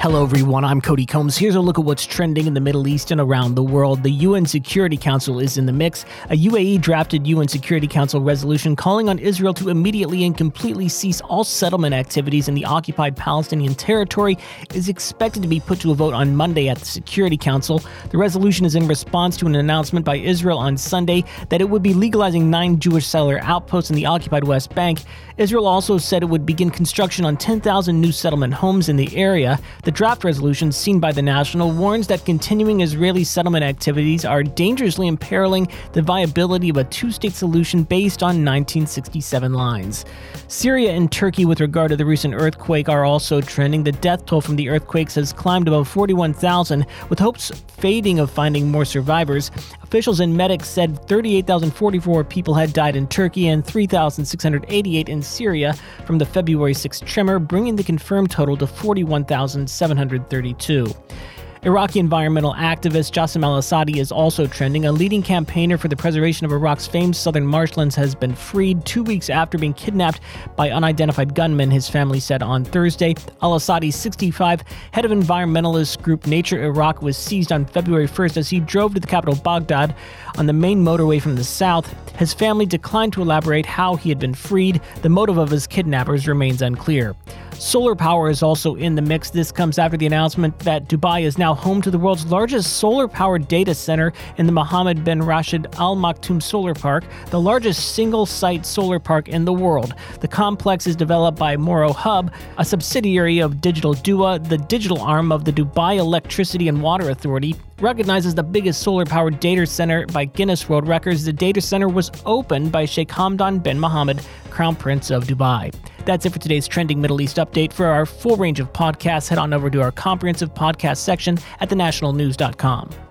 Hello, everyone. I'm Cody Combs. Here's a look at what's trending in the Middle East and around the world. The UN Security Council is in the mix. A UAE drafted UN Security Council resolution calling on Israel to immediately and completely cease all settlement activities in the occupied Palestinian territory is expected to be put to a vote on Monday at the Security Council. The resolution is in response to an announcement by Israel on Sunday that it would be legalizing nine Jewish settler outposts in the occupied West Bank. Israel also said it would begin construction on 10,000 new settlement homes in the area. The draft resolution, seen by the National, warns that continuing Israeli settlement activities are dangerously imperiling the viability of a two state solution based on 1967 lines. Syria and Turkey, with regard to the recent earthquake, are also trending. The death toll from the earthquakes has climbed above 41,000, with hopes fading of finding more survivors. Officials and medics said 38,044 people had died in Turkey and 3,688 in Syria from the February 6 tremor, bringing the confirmed total to 41,732. Iraqi environmental activist Jassim al Assadi is also trending. A leading campaigner for the preservation of Iraq's famed southern marshlands has been freed two weeks after being kidnapped by unidentified gunmen, his family said on Thursday. Al Assadi, 65, head of environmentalist group Nature Iraq, was seized on February 1st as he drove to the capital Baghdad on the main motorway from the south. His family declined to elaborate how he had been freed. The motive of his kidnappers remains unclear. Solar power is also in the mix. This comes after the announcement that Dubai is now home to the world's largest solar powered data center in the Mohammed bin Rashid Al Maktoum Solar Park, the largest single site solar park in the world. The complex is developed by Moro Hub, a subsidiary of Digital DEWA, the digital arm of the Dubai Electricity and Water Authority. recognizes the biggest solar powered data center by Guinness World Records, the data center was opened by Sheikh Hamdan bin Mohammed, Crown Prince of Dubai. That's it for today's Trending Middle East update. For our full range of podcasts, head on over to our comprehensive podcast section at thenationalnews.com.